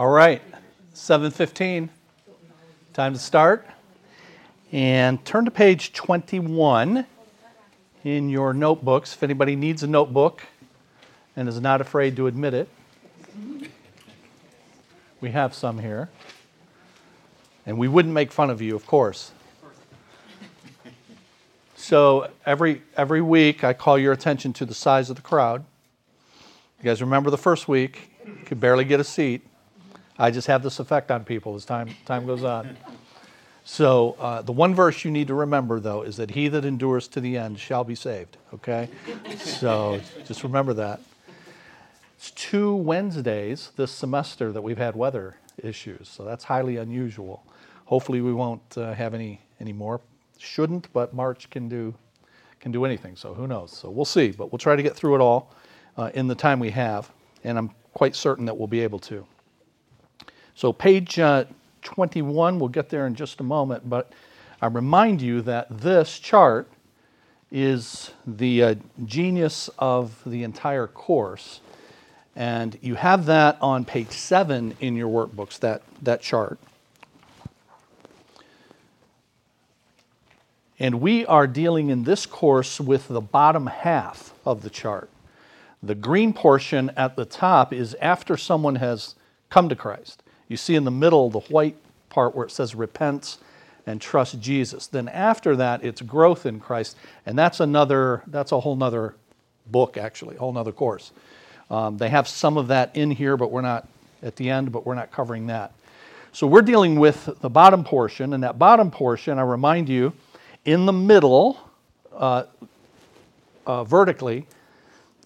All right, 7:15. Time to start. And turn to page 21 in your notebooks if anybody needs a notebook and is not afraid to admit it. We have some here. And we wouldn't make fun of you, of course. So every every week I call your attention to the size of the crowd. You guys remember the first week, could barely get a seat. I just have this effect on people as time time goes on. So uh, the one verse you need to remember though is that he that endures to the end shall be saved. Okay, so just remember that. It's two Wednesdays this semester that we've had weather issues, so that's highly unusual. Hopefully we won't uh, have any any more shouldn't, but March can do can do anything. So who knows? So we'll see, but we'll try to get through it all uh, in the time we have, and I'm quite certain that we'll be able to. So page uh, 21, we'll get there in just a moment, but I remind you that this chart is the uh, genius of the entire course. And you have that on page seven in your workbooks, that, that chart. And we are dealing in this course with the bottom half of the chart. The green portion at the top is after someone has come to Christ. You see in the middle the white part where it says repent and trust Jesus. Then after that, it's growth in Christ. And that's another, that's a whole nother book, actually, a whole nother course. Um, they have some of that in here, but we're not at the end, but we're not covering that. So we're dealing with the bottom portion, and that bottom portion, I remind you, in the middle, uh, uh, vertically,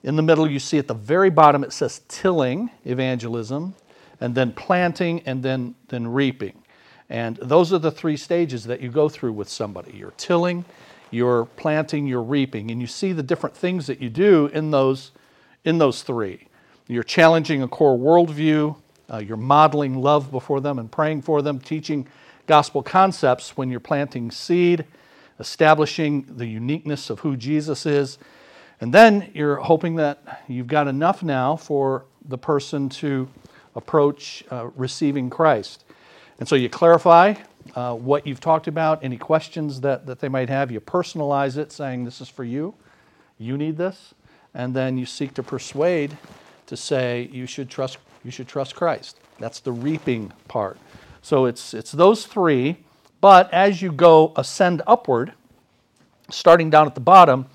in the middle, you see at the very bottom it says tilling evangelism, and then planting, and then, then reaping. And those are the three stages that you go through with somebody you're tilling, you're planting, you're reaping. And you see the different things that you do in those, in those three. You're challenging a core worldview, uh, you're modeling love before them and praying for them, teaching gospel concepts when you're planting seed establishing the uniqueness of who Jesus is. And then you're hoping that you've got enough now for the person to approach uh, receiving Christ. And so you clarify uh, what you've talked about, any questions that, that they might have. You personalize it, saying, This is for you, you need this. And then you seek to persuade to say, You should trust, you should trust Christ. That's the reaping part. So it's, it's those three but as you go ascend upward, starting down at the bottom,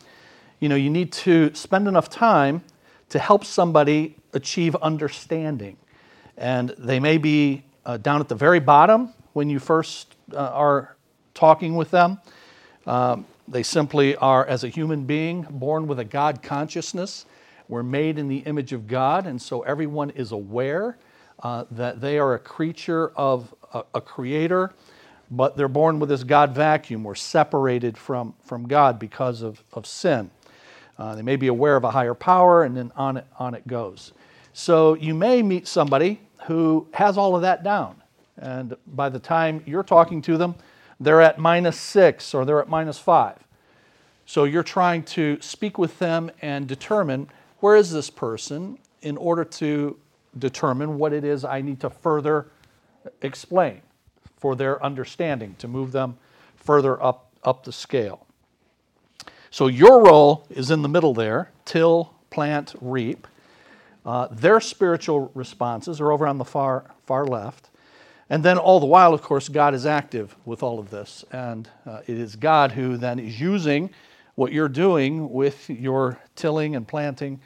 you know, you need to spend enough time to help somebody achieve understanding. And they may be uh, down at the very bottom when you first uh, are talking with them. Um, they simply are, as a human being, born with a God consciousness. We're made in the image of God, and so everyone is aware uh, that they are a creature of a, a creator but they're born with this God vacuum. We're separated from, from God because of, of sin. Uh, they may be aware of a higher power, and then on it, on it goes. So you may meet somebody who has all of that down. And by the time you're talking to them, they're at minus six or they're at minus five. So you're trying to speak with them and determine where is this person in order to determine what it is I need to further explain for their understanding, to move them further up, up the scale. So your role is in the middle there till, plant, reap. Uh, their spiritual responses are over on the far, far left. And then all the while, of course, God is active with all of this. And uh, it is God who then is using what you're doing with your tilling and planting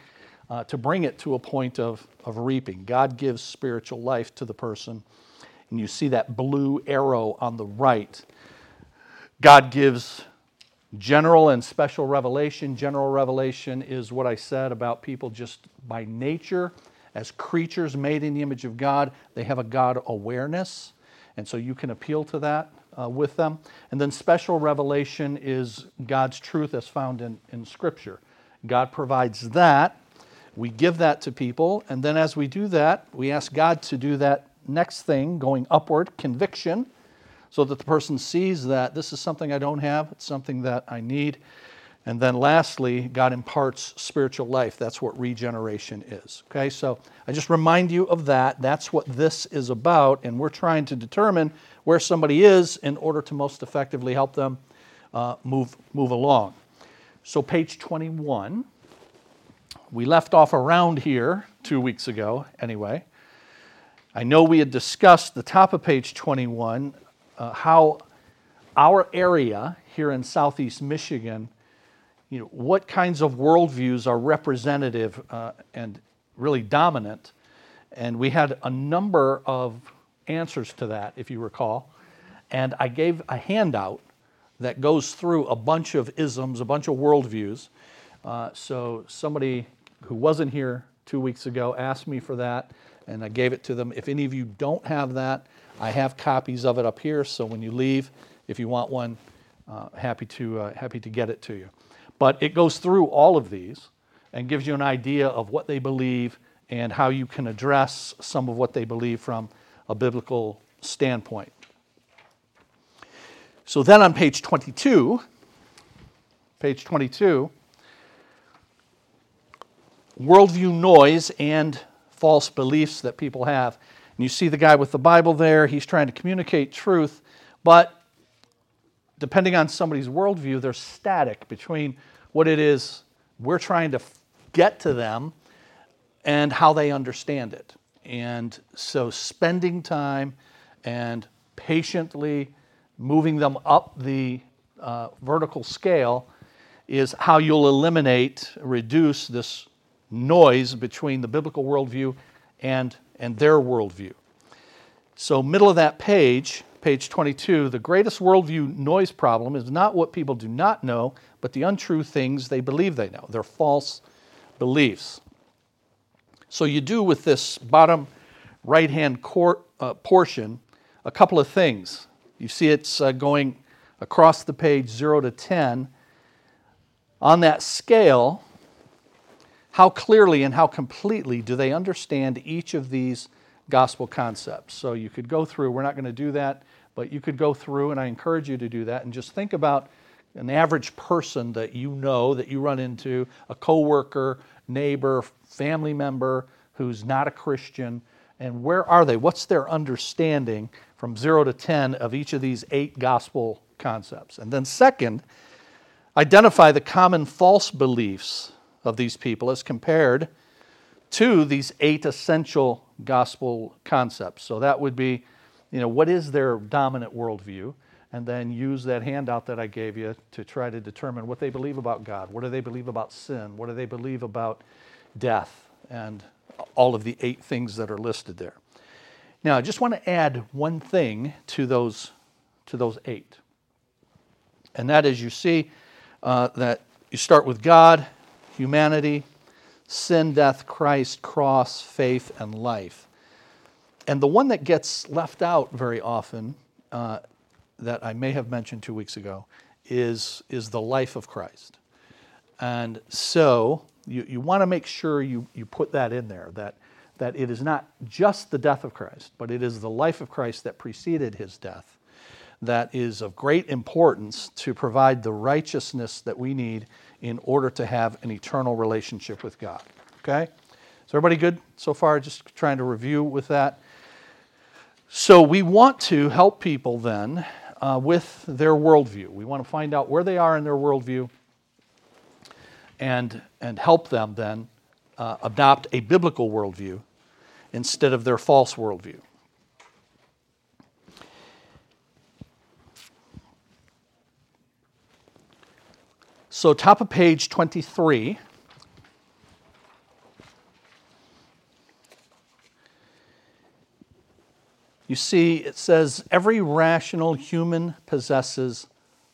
uh, to bring it to a point of, of reaping. God gives spiritual life to the person and you see that blue arrow on the right. God gives general and special revelation. General revelation is what I said about people just by nature, as creatures made in the image of God, they have a God awareness. And so you can appeal to that uh, with them. And then special revelation is God's truth as found in, in Scripture. God provides that. We give that to people. And then as we do that, we ask God to do that next thing, going upward, conviction, so that the person sees that this is something I don't have, it's something that I need And then lastly, God imparts spiritual life. That's what regeneration is. Okay, so I just remind you of that. That's what this is about. And we're trying to determine where somebody is in order to most effectively help them uh, move, move along. So, page 21. We left off around here two weeks ago, anyway. I know we had discussed the top of page 21 uh, how our area here in southeast Michigan you know, what kinds of worldviews are representative uh, and really dominant. And we had a number of answers to that, if you recall. And I gave a handout that goes through a bunch of isms, a bunch of worldviews. Uh, so somebody who wasn't here two weeks ago asked me for that, and I gave it to them. If any of you don't have that, I have copies of it up here. So when you leave, if you want one, uh, happy to uh, happy to get it to you. But it goes through all of these and gives you an idea of what they believe and how you can address some of what they believe from a biblical standpoint. So then on page 22, page 22, worldview noise and false beliefs that people have. You see the guy with the Bible there, he's trying to communicate truth, but depending on somebody's worldview, they're static between what it is we're trying to get to them and how they understand it. And so spending time and patiently moving them up the uh, vertical scale is how you'll eliminate, reduce this noise between the biblical worldview and, and their worldview. So, middle of that page, page 22, the greatest worldview noise problem is not what people do not know, but the untrue things they believe they know. They're false beliefs. So you do with this bottom right hand uh, portion a couple of things. You see it's uh, going across the page 0 to 10. On that scale, how clearly and how completely do they understand each of these gospel concepts? So you could go through, we're not going to do that. But you could go through, and I encourage you to do that, and just think about an average person that you know, that you run into, a coworker, neighbor, family member who's not a Christian, and where are they? What's their understanding from zero to 10 of each of these eight gospel concepts? And then, second, identify the common false beliefs of these people as compared to these eight essential gospel concepts. So that would be you know, what is their dominant worldview? And then use that handout that I gave you to try to determine what they believe about God. What do they believe about sin? What do they believe about death? And all of the eight things that are listed there. Now, I just want to add one thing to those, to those eight. And that is, you see uh, that you start with God, humanity, sin, death, Christ, cross, faith, and life. And the one that gets left out very often, uh, that I may have mentioned two weeks ago, is, is the life of Christ. And so you, you want to make sure you, you put that in there, that, that it is not just the death of Christ, but it is the life of Christ that preceded his death that is of great importance to provide the righteousness that we need in order to have an eternal relationship with God. Okay? Is everybody good so far? Just trying to review with that. So we want to help people then uh, with their worldview. We want to find out where they are in their worldview and, and help them then uh, adopt a biblical worldview instead of their false worldview. So, top of page 23. You see, it says every rational human possesses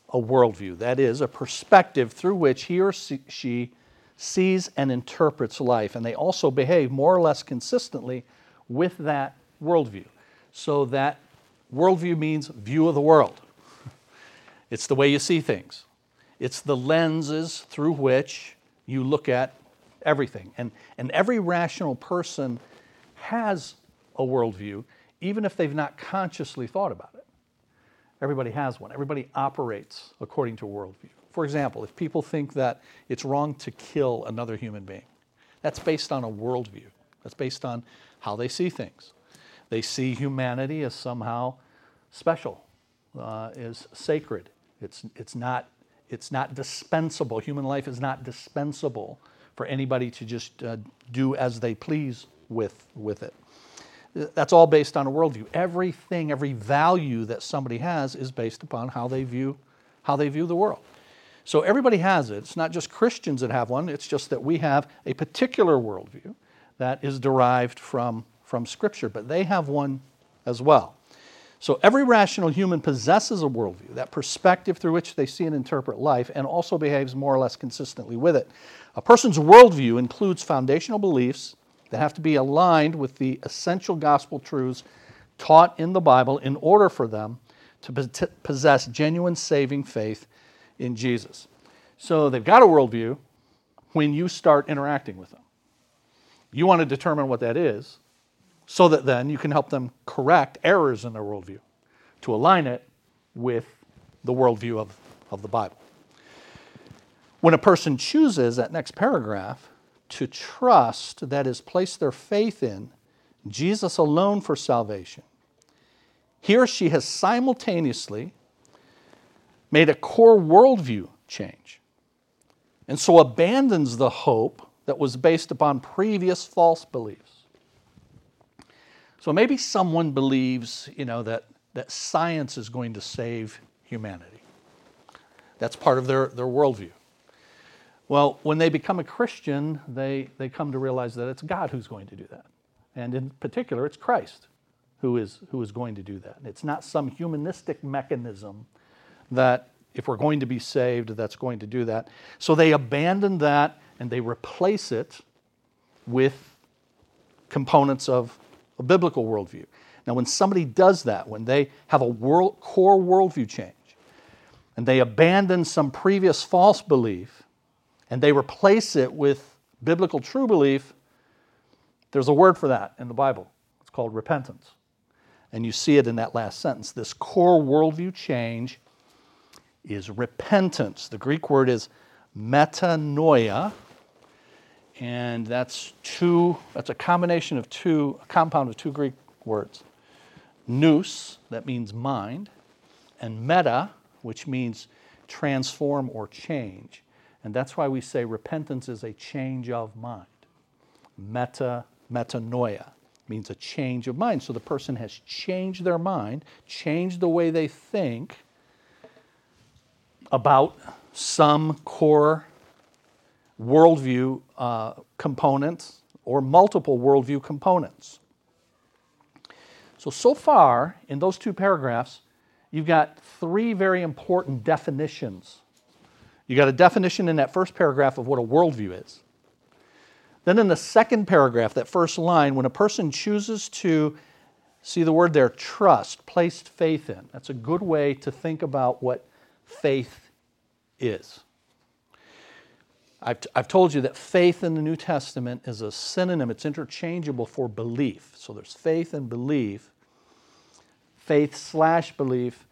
a worldview. That is, a perspective through which he or she sees and interprets life. And they also behave more or less consistently with that worldview. So that worldview means view of the world, it's the way you see things, it's the lenses through which you look at everything. And, and every rational person has a worldview even if they've not consciously thought about it. Everybody has one. Everybody operates according to a worldview. For example, if people think that it's wrong to kill another human being, that's based on a worldview. That's based on how they see things. They see humanity as somehow special, uh, is sacred. It's, it's, not, it's not dispensable. Human life is not dispensable for anybody to just uh, do as they please with, with it. That's all based on a worldview. Everything, every value that somebody has is based upon how they view, how they view the world. So everybody has it. It's not just Christians that have one, it's just that we have a particular worldview that is derived from, from Scripture, but they have one as well. So every rational human possesses a worldview, that perspective through which they see and interpret life, and also behaves more or less consistently with it. A person's worldview includes foundational beliefs that have to be aligned with the essential gospel truths taught in the Bible in order for them to possess genuine saving faith in Jesus. So they've got a worldview when you start interacting with them. You want to determine what that is so that then you can help them correct errors in their worldview to align it with the worldview of, of the Bible. When a person chooses, that next paragraph, to trust, that is, place their faith in Jesus alone for salvation, he or she has simultaneously made a core worldview change and so abandons the hope that was based upon previous false beliefs. So maybe someone believes, you know, that, that science is going to save humanity. That's part of their, their worldview. Well, when they become a Christian, they, they come to realize that it's God who's going to do that. And in particular, it's Christ who is, who is going to do that. It's not some humanistic mechanism that if we're going to be saved, that's going to do that. So they abandon that and they replace it with components of a biblical worldview. Now, when somebody does that, when they have a world, core worldview change, and they abandon some previous false belief, and they replace it with biblical true belief, there's a word for that in the Bible. It's called repentance. And you see it in that last sentence. This core worldview change is repentance. The Greek word is metanoia, and that's two, that's a combination of two, a compound of two Greek words. Nous, that means mind, and meta, which means transform or change. And that's why we say repentance is a change of mind. Meta, metanoia means a change of mind. So the person has changed their mind, changed the way they think about some core worldview uh, components or multiple worldview components. So, so far in those two paragraphs, you've got three very important definitions. You got a definition in that first paragraph of what a worldview is. Then in the second paragraph, that first line, when a person chooses to see the word there, trust, placed faith in, that's a good way to think about what faith is. I've, t- I've told you that faith in the New Testament is a synonym, it's interchangeable for belief. So there's faith and belief, faith slash belief,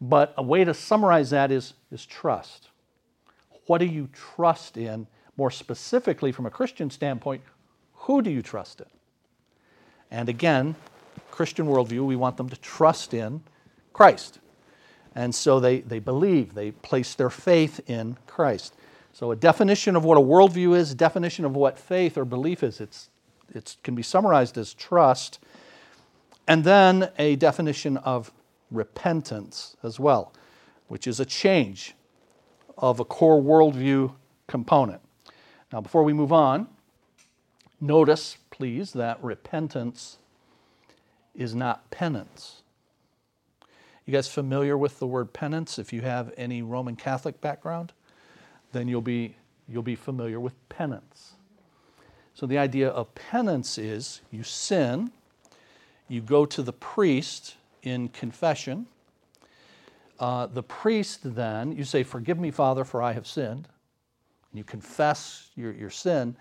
but a way to summarize that is, is trust. What do you trust in? More specifically, from a Christian standpoint, who do you trust in? And again, Christian worldview, we want them to trust in Christ. And so they, they believe, they place their faith in Christ. So, a definition of what a worldview is, a definition of what faith or belief is, it's, it can be summarized as trust. And then a definition of repentance as well, which is a change of a core worldview component. Now, before we move on, notice, please, that repentance is not penance. You guys familiar with the word penance? If you have any Roman Catholic background, then you'll be, you'll be familiar with penance. So the idea of penance is you sin, you go to the priest in confession. Uh, the priest then, you say, Forgive me, Father, for I have sinned. And you confess your, your sin.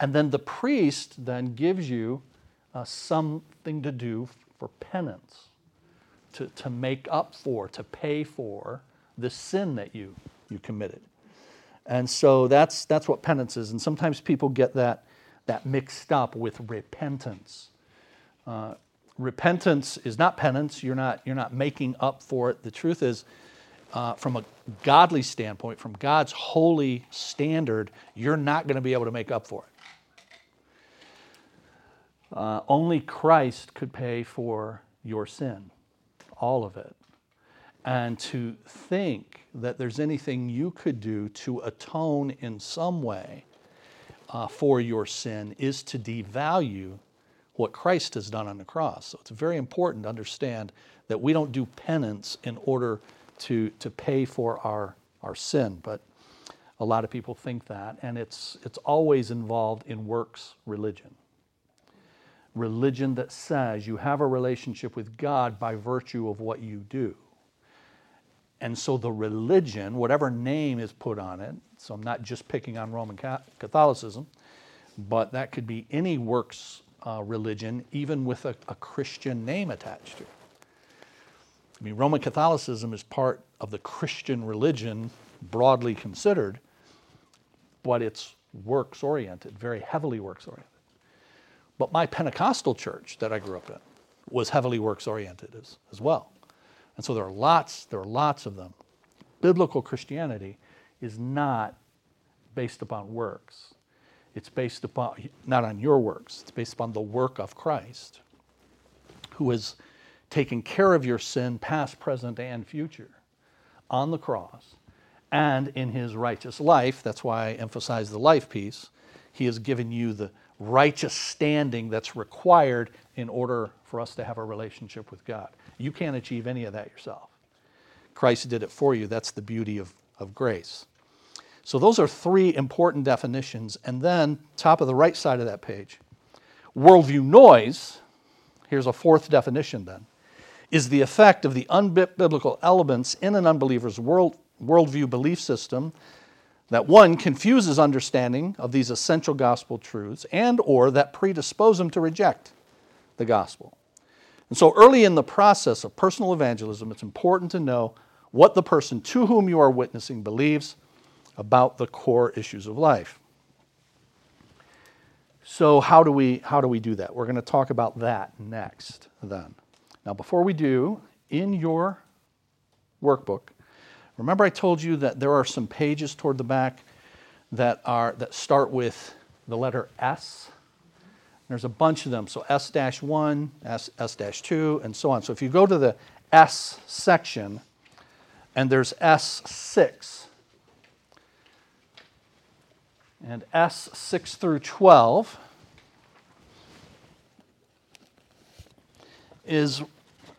And then the priest then gives you uh, something to do for penance to, to make up for, to pay for the sin that you, you committed. And so that's, that's what penance is. And sometimes people get that, that mixed up with repentance. Uh, repentance is not penance. You're not, you're not making up for it. The truth is, uh, from a godly standpoint, from God's holy standard, you're not going to be able to make up for it. Uh, only Christ could pay for your sin, all of it. And to think that there's anything you could do to atone in some way uh, for your sin is to devalue what Christ has done on the cross. So it's very important to understand that we don't do penance in order to, to pay for our, our sin. But a lot of people think that, and it's, it's always involved in works religion. Religion that says you have a relationship with God by virtue of what you do. And so the religion, whatever name is put on it, so I'm not just picking on Roman Catholicism, but that could be any works uh, religion, even with a, a Christian name attached to it. I mean, Roman Catholicism is part of the Christian religion, broadly considered, but it's works oriented, very heavily works oriented. But my Pentecostal church that I grew up in was heavily works oriented as, as well. And so there are lots, there are lots of them. Biblical Christianity is not based upon works. It's based upon, not on your works, it's based upon the work of Christ, who has taken care of your sin, past, present, and future, on the cross. And in his righteous life, that's why I emphasize the life piece, he has given you the righteous standing that's required in order for us to have a relationship with God. You can't achieve any of that yourself. Christ did it for you. That's the beauty of, of grace. So, those are three important definitions. And then, top of the right side of that page, worldview noise. Here's a fourth definition then is the effect of the unbiblical elements in an unbeliever's world, worldview belief system that one confuses understanding of these essential gospel truths and or that predispose them to reject the gospel. And so early in the process of personal evangelism, it's important to know what the person to whom you are witnessing believes about the core issues of life. So how do we how do we do that? We're going to talk about that next then. Now, before we do, in your workbook, remember I told you that there are some pages toward the back that, are, that start with the letter S? There's a bunch of them. So S 1, S 2, and so on. So if you go to the S section, and there's S6, and S6 through 12, is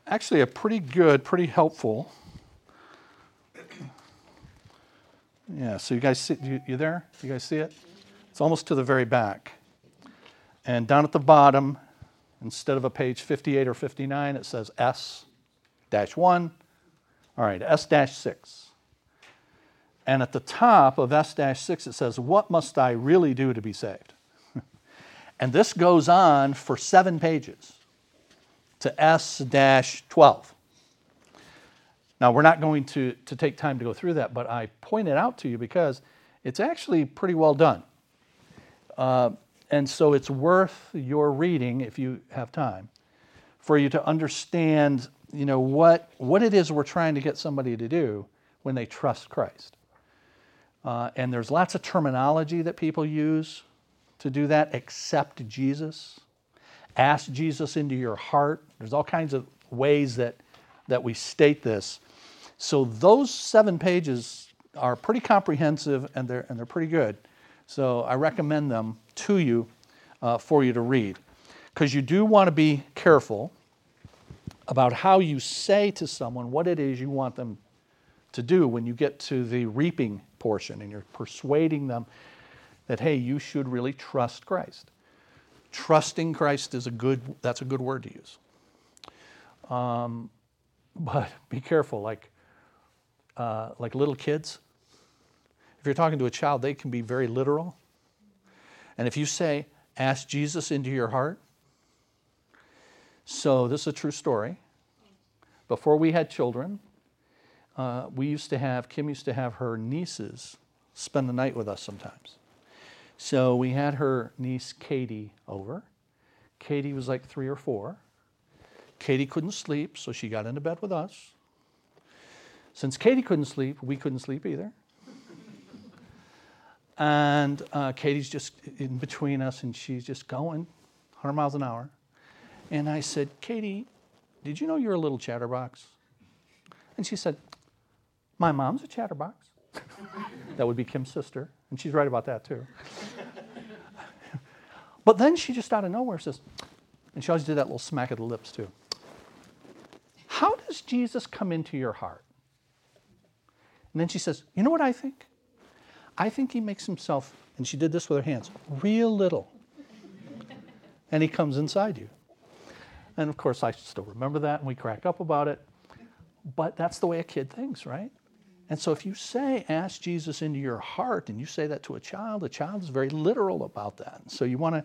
actually a pretty good, pretty helpful. Yeah, so you guys see, you, you there? You guys see it? It's almost to the very back. And down at the bottom, instead of a page 58 or 59, it says S dash 1. All right, S dash 6. And at the top of S dash 6, it says, What must I really do to be saved? and this goes on for seven pages to S dash 12. Now, we're not going to, to take time to go through that, but I point it out to you because it's actually pretty well done. Uh, and so it's worth your reading if you have time for you to understand you know what, what it is we're trying to get somebody to do when they trust christ uh, and there's lots of terminology that people use to do that accept jesus ask Jesus into your heart. There's all kinds of ways that, that we state this. So those seven pages are pretty comprehensive and they're, and they're pretty good. So I recommend them to you uh, for you to read. Because you do want to be careful about how you say to someone what it is you want them to do when you get to the reaping portion and you're persuading them that, hey, you should really trust Christ trusting Christ is a good, that's a good word to use. Um, but be careful, like, uh, like little kids. If you're talking to a child, they can be very literal. And if you say, ask Jesus into your heart, so this is a true story. Before we had children, uh, we used to have, Kim used to have her nieces spend the night with us sometimes. So we had her niece Katie over. Katie was like three or four. Katie couldn't sleep, so she got into bed with us. Since Katie couldn't sleep, we couldn't sleep either. And uh, Katie's just in between us, and she's just going 100 miles an hour. And I said, Katie, did you know you're a little chatterbox? And she said, My mom's a chatterbox. that would be Kim's sister, and she's right about that too. but then she just out of nowhere says, and she always did that little smack of the lips too. How does Jesus come into your heart? And then she says, You know what I think? I think he makes himself, and she did this with her hands, real little. and he comes inside you. And of course, I still remember that, and we crack up about it. But that's the way a kid thinks, right? And so if you say, ask Jesus into your heart, and you say that to a child, a child is very literal about that. So you want to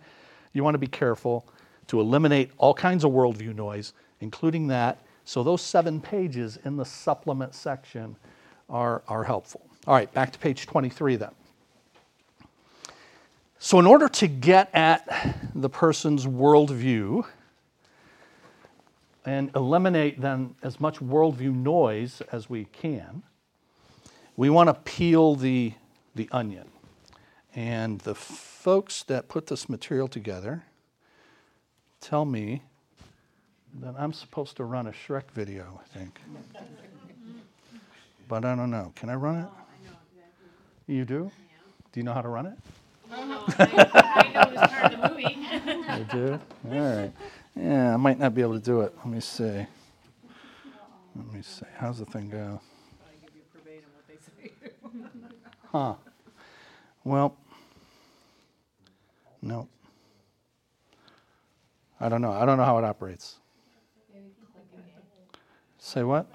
you want to be careful to eliminate all kinds of worldview noise, including that. So those seven pages in the supplement section are, are helpful. All right, back to page 23 then. So, in order to get at the person's worldview and eliminate then as much worldview noise as we can, we want to peel the, the onion. And the folks that put this material together tell me that I'm supposed to run a Shrek video, I think. but I don't know. Can I run it? You do? Do you know how to run it? No, no, I, I know it was part of the movie. You do? All right. Yeah, I might not be able to do it. Let me see. Let me see. How's the thing go? Huh. Well, no. I don't know. I don't know how it operates. Say what?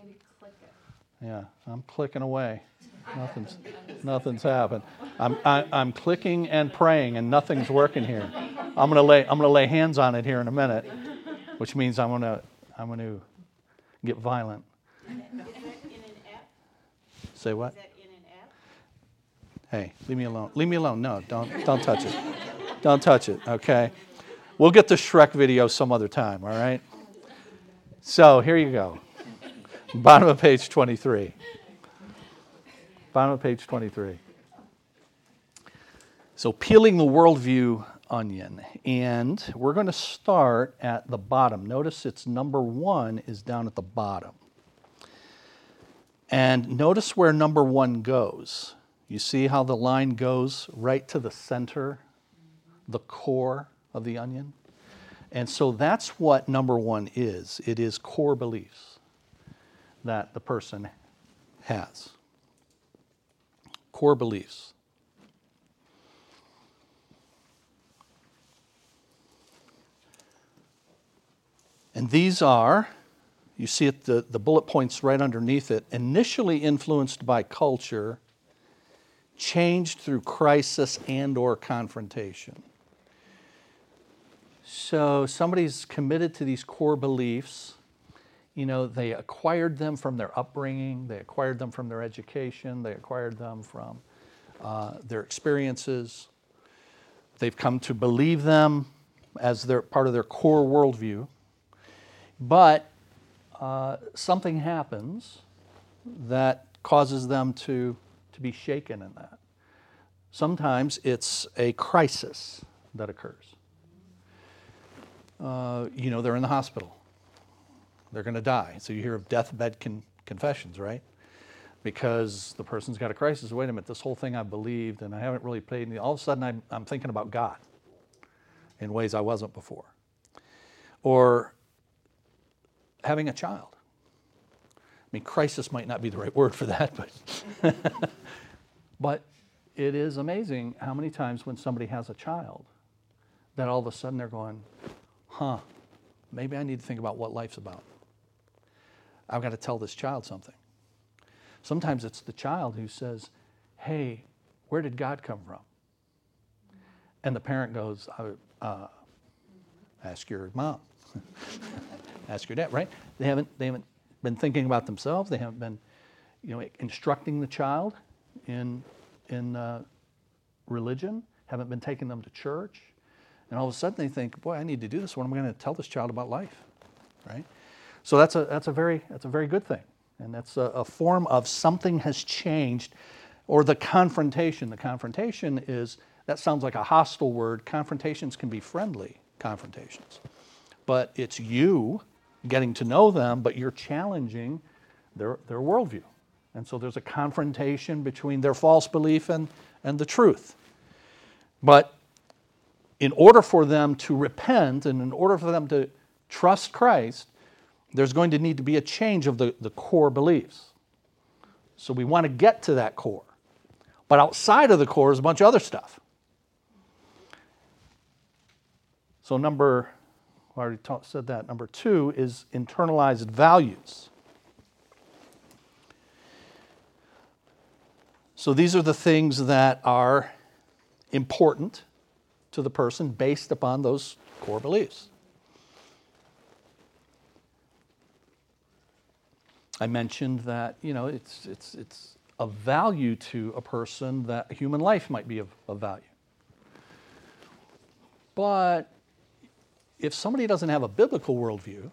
Maybe click it. Yeah, I'm clicking away. Nothing's, nothing's happened. I'm, I, am i am clicking and praying, and nothing's working here. I'm gonna lay, I'm gonna lay hands on it here in a minute, which means I'm gonna, I'm gonna get violent. Is it in an, app? Say what? Is that in an Say what? Hey, leave me alone. Leave me alone. No, don't, don't touch it. Don't touch it. Okay. We'll get the Shrek video some other time. All right. So here you go. Bottom of page 23. Bottom of page 23. So, peeling the worldview onion. And we're going to start at the bottom. Notice it's number one is down at the bottom. And notice where number one goes. You see how the line goes right to the center, the core of the onion? And so that's what number one is it is core beliefs that the person has. Core beliefs. And these are, you see it, the, the bullet points right underneath it, initially influenced by culture, changed through crisis and or confrontation. So somebody's committed to these core beliefs. You know, they acquired them from their upbringing, they acquired them from their education, they acquired them from uh, their experiences. They've come to believe them as their part of their core worldview. But uh, something happens that causes them to, to be shaken in that. Sometimes it's a crisis that occurs. Uh, you know, they're in the hospital. They're going to die. So you hear of deathbed con- confessions, right? Because the person's got a crisis. Wait a minute, this whole thing I believed and I haven't really paid any. All of a sudden, I'm, I'm thinking about God in ways I wasn't before. Or having a child. I mean, crisis might not be the right word for that, but, but it is amazing how many times when somebody has a child that all of a sudden they're going, huh, maybe I need to think about what life's about. I've got to tell this child something. Sometimes it's the child who says, hey, where did God come from? And the parent goes, uh, ask your mom. ask your dad, right? They haven't, they haven't been thinking about themselves. They haven't been, you know, instructing the child in in uh, religion, haven't been taking them to church, and all of a sudden they think, boy, I need to do this. What am I going to tell this child about life? Right? So that's a, that's a, very, that's a very good thing. And that's a, a form of something has changed, or the confrontation. The confrontation is, that sounds like a hostile word. Confrontations can be friendly confrontations. But it's you getting to know them, but you're challenging their, their worldview. And so there's a confrontation between their false belief and, and the truth. But in order for them to repent and in order for them to trust Christ, there's going to need to be a change of the, the core beliefs. So we want to get to that core. But outside of the core is a bunch of other stuff. So, number, I already said that. Number two is internalized values. So, these are the things that are important to the person based upon those core beliefs. I mentioned that you know it's it's it's of value to a person that human life might be of, of value. But if somebody doesn't have a biblical worldview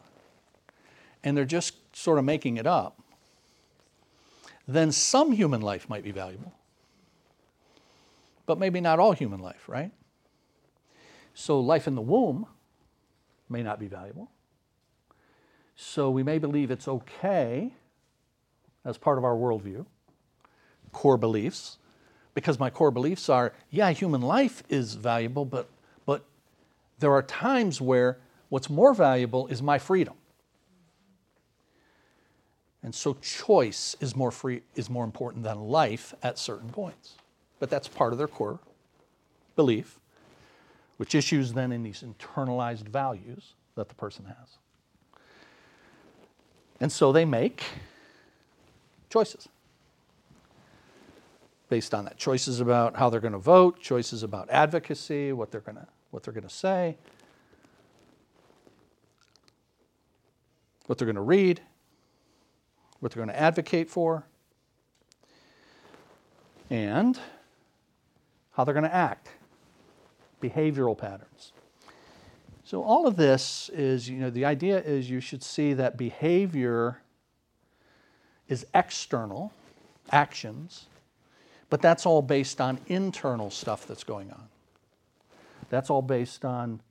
and they're just sort of making it up, then some human life might be valuable. But maybe not all human life, right? So life in the womb may not be valuable. So we may believe it's okay as part of our worldview, core beliefs, because my core beliefs are yeah, human life is valuable, but, but there are times where what's more valuable is my freedom. And so choice is more free is more important than life at certain points. But that's part of their core belief which issues then in these internalized values that the person has. And so they make choices based on that. Choices about how they're going to vote, choices about advocacy, what they're going to what they're going to say, what they're going to read, what they're going to advocate for, and how they're going to act behavioral patterns. So, all of this is, you know, the idea is you should see that behavior is external actions, but that's all based on internal stuff that's going on. That's all based on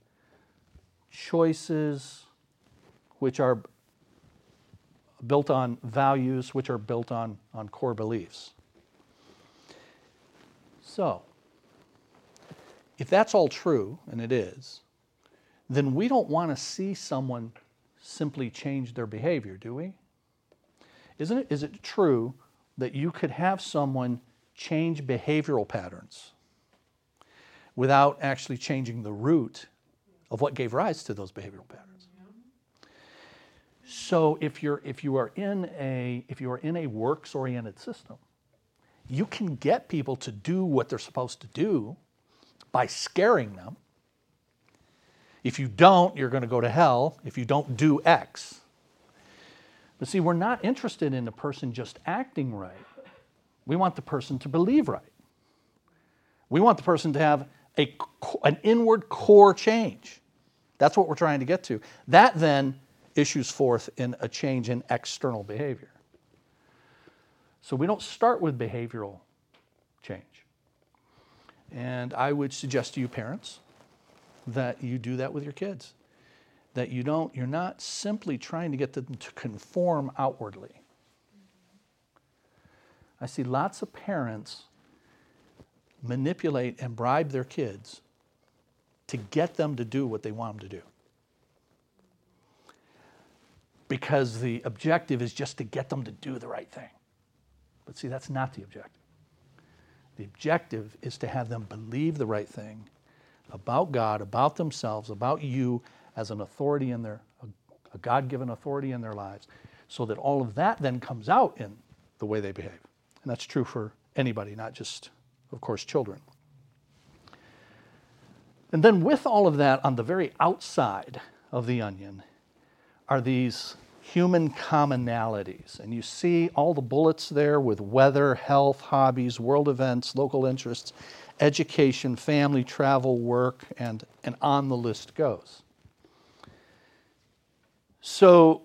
choices which are built on values, which are built on, on core beliefs. So, if that's all true, and it is, then we don't want to see someone simply change their behavior, do we? Isn't it, is it true that you could have someone change behavioral patterns without actually changing the root of what gave rise to those behavioral patterns? So if you're if you are in a if you are in a works oriented system, you can get people to do what they're supposed to do by scaring them. If you don't, you're going to go to hell if you don't do X. But see, we're not interested in the person just acting right. We want the person to believe right. We want the person to have a, an inward core change. That's what we're trying to get to. That then issues forth in a change in external behavior. So we don't start with behavioral change. And I would suggest to you, parents, that you do that with your kids. That you don't, you're not simply trying to get them to conform outwardly. I see lots of parents manipulate and bribe their kids to get them to do what they want them to do. Because the objective is just to get them to do the right thing. But see, that's not the objective. The objective is to have them believe the right thing about God, about themselves, about you as an authority in their, a, God given authority in their lives, so that all of that then comes out in the way they behave. And that's true for anybody, not just, of course, children. And then, with all of that on the very outside of the onion, are these human commonalities. And you see all the bullets there with weather, health, hobbies, world events, local interests, education, family, travel, work, and, and on the list goes. So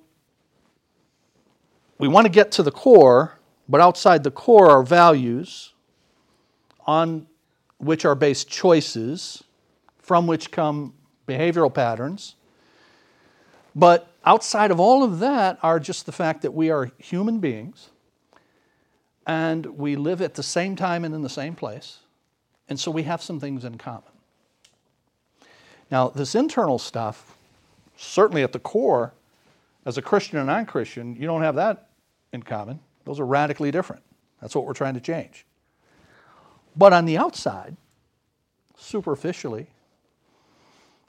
we want to get to the core, but outside the core are values on which are based choices, from which come behavioral patterns. But outside of all of that are just the fact that we are human beings and we live at the same time and in the same place. And so we have some things in common. Now, this internal stuff, certainly at the core, as a Christian and non Christian, you don't have that in common. Those are radically different. That's what we're trying to change. But on the outside, superficially,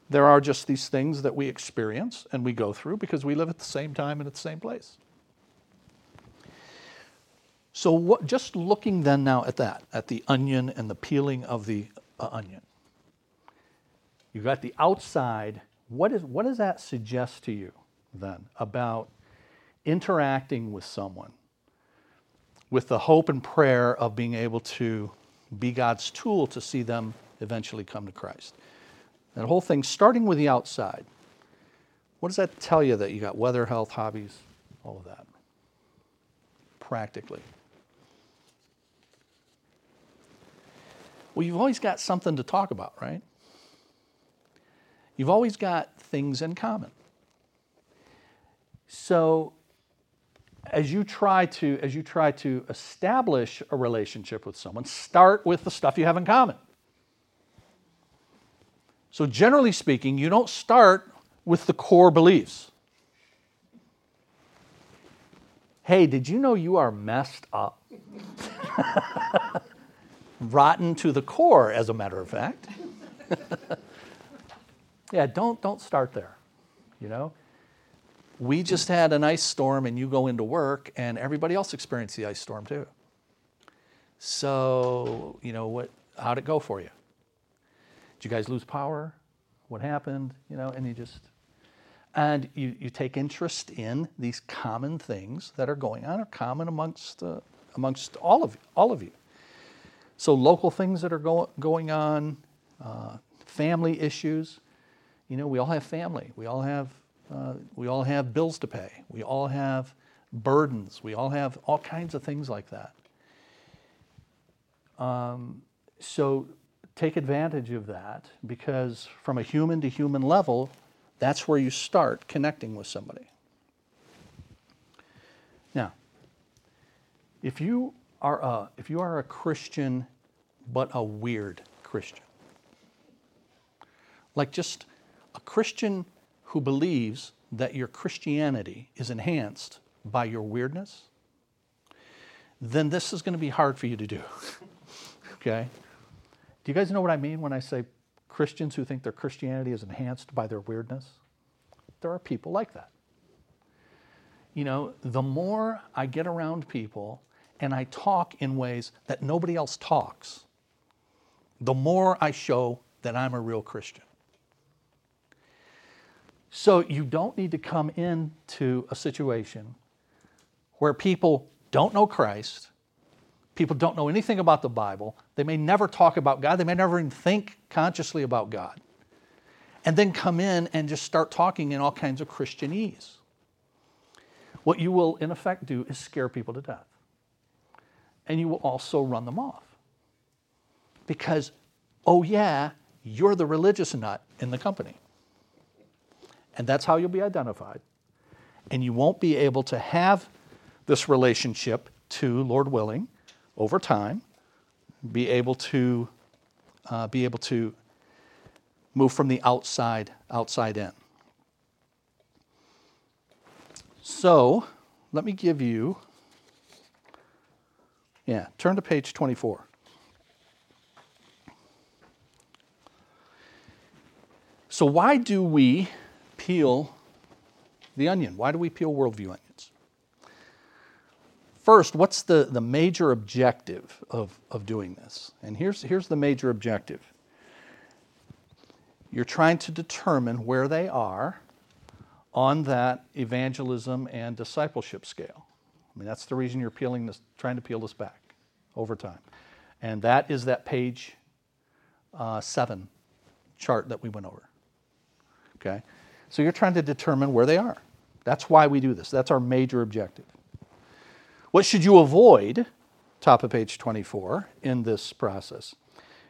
there are just these things that we experience and we go through because we live at the same time and at the same place. So, what, just looking then now at that, at the onion and the peeling of the uh, onion, you've got the outside. What, is, what does that suggest to you then about interacting with someone with the hope and prayer of being able to be God's tool to see them eventually come to Christ? That whole thing, starting with the outside. What does that tell you that you got weather, health, hobbies, all of that? Practically. Well, you've always got something to talk about, right? You've always got things in common. So as you try to as you try to establish a relationship with someone, start with the stuff you have in common. So, generally speaking, you don't start with the core beliefs. Hey, did you know you are messed up? Rotten to the core, as a matter of fact. yeah, don't, don't start there. You know? We just had an ice storm, and you go into work, and everybody else experienced the ice storm too. So, you know, what, how'd it go for you? Did you guys lose power? What happened? You know, and you just, and you, you take interest in these common things that are going on, are common amongst, uh, amongst all, of, all of you. So, local things that are go, going on, uh, family issues. You know, we all have family. We all have, uh, we all have bills to pay. We all have burdens. We all have all kinds of things like that. Um, so take advantage of that because from a human to human level, that's where you start connecting with somebody. Now, if you are a, if you are a Christian but a weird Christian, like just a Christian who believes that your Christianity is enhanced by your weirdness, then this is going to be hard for you to do. okay? Do you guys know what I mean when I say Christians who think their Christianity is enhanced by their weirdness? There are people like that. You know, the more I get around people and I talk in ways that nobody else talks, the more I show that I'm a real Christian. So you don't need to come into a situation where people don't know Christ People don't know anything about the Bible. They may never talk about God. They may never even think consciously about God. And then come in and just start talking in all kinds of Christianese. What you will, in effect, do is scare people to death. And you will also run them off. Because, oh, yeah, you're the religious nut in the company. And that's how you'll be identified. And you won't be able to have this relationship to, Lord willing, over time, be able to uh, be able to move from the outside outside in. So, let me give you. Yeah, turn to page 24. So, why do we peel the onion? Why do we peel worldview onions? First, what's the, the major objective of, of doing this? And here's, here's the major objective you're trying to determine where they are on that evangelism and discipleship scale. I mean, that's the reason you're peeling this, trying to peel this back over time. And that is that page uh, seven chart that we went over. Okay? So you're trying to determine where they are. That's why we do this. That's our major objective. What should you avoid, top of page 24, in this process?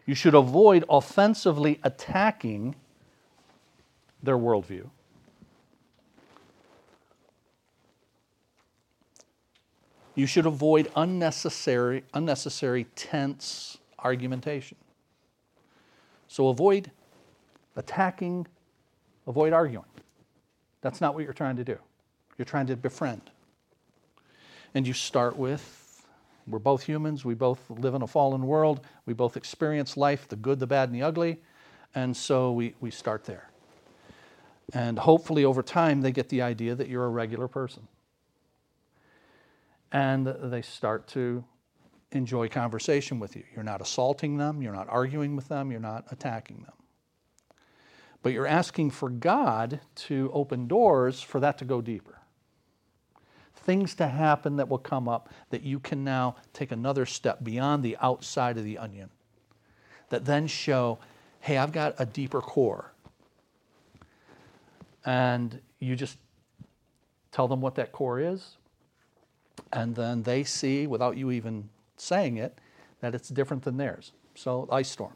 You should avoid offensively attacking their worldview. You should avoid unnecessary, unnecessary tense argumentation. So avoid attacking, avoid arguing. That's not what you're trying to do. You're trying to befriend. And you start with we're both humans, we both live in a fallen world, we both experience life, the good, the bad, and the ugly, and so we, we start there. And hopefully, over time, they get the idea that you're a regular person. And they start to enjoy conversation with you. You're not assaulting them, you're not arguing with them, you're not attacking them. But you're asking for God to open doors for that to go deeper things to happen that will come up that you can now take another step beyond the outside of the onion that then show, hey, I've got a deeper core. And you just tell them what that core is, and then they see, without you even saying it, that it's different than theirs. So, ice storm.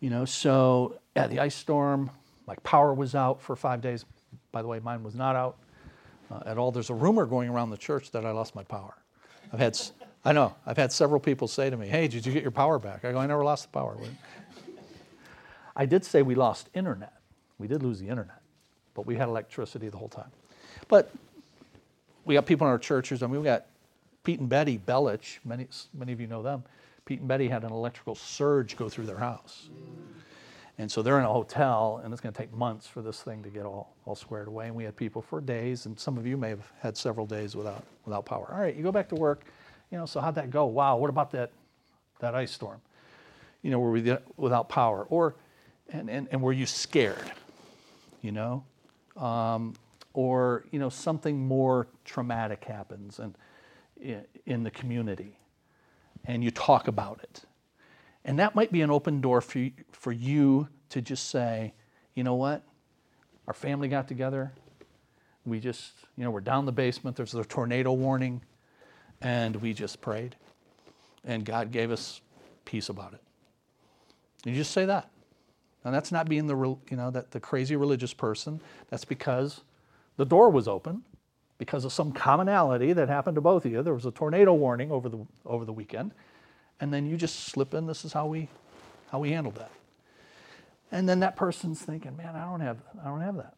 You know, so at the ice storm, like power was out for five days. By the way, mine was not out uh, at all. There's a rumor going around the church that I lost my power. I've had, I know, I've had several people say to me, "Hey, did you get your power back?" I go, "I never lost the power." I did say we lost internet. We did lose the internet, but we had electricity the whole time. But we got people in our churches. I mean, we got Pete and Betty Bellich. Many, many of you know them. Pete and Betty had an electrical surge go through their house. And so they're in a hotel, and it's going to take months for this thing to get all, all squared away. And we had people for days, and some of you may have had several days without, without power. All right, you go back to work. You know, so how'd that go? Wow, what about that, that ice storm? You know, were we without power? Or, and, and, and were you scared? You know? Um, or, you know, something more traumatic happens and, in the community, and you talk about it and that might be an open door for you, for you to just say, you know what? Our family got together. We just, you know, we're down the basement. There's a tornado warning. And we just prayed. And God gave us peace about it. You just say that. And that's not being the, you know, that the crazy religious person. That's because the door was open because of some commonality that happened to both of you. There was a tornado warning over the, over the weekend and then you just slip in this is how we how we handled that. And then that person's thinking man i don't have i don't have that.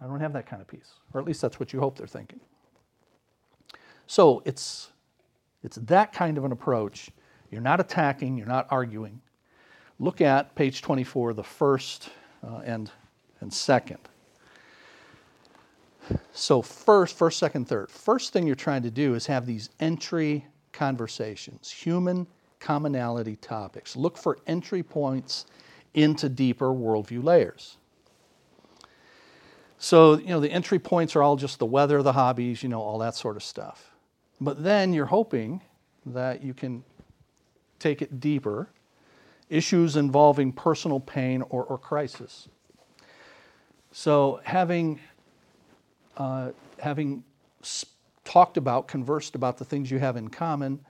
I don't have that kind of peace or at least that's what you hope they're thinking. So it's it's that kind of an approach. You're not attacking you're not arguing. Look at page 24 the first uh, and and second so first first second third first thing you're trying to do is have these entry conversations human commonality topics. Look for entry points into deeper worldview layers. So, you know, the entry points are all just the weather, the hobbies, you know, all that sort of stuff. But then you're hoping that you can take it deeper issues involving personal pain or, or crisis. So, having, uh, having talked about, conversed about the things you have in common,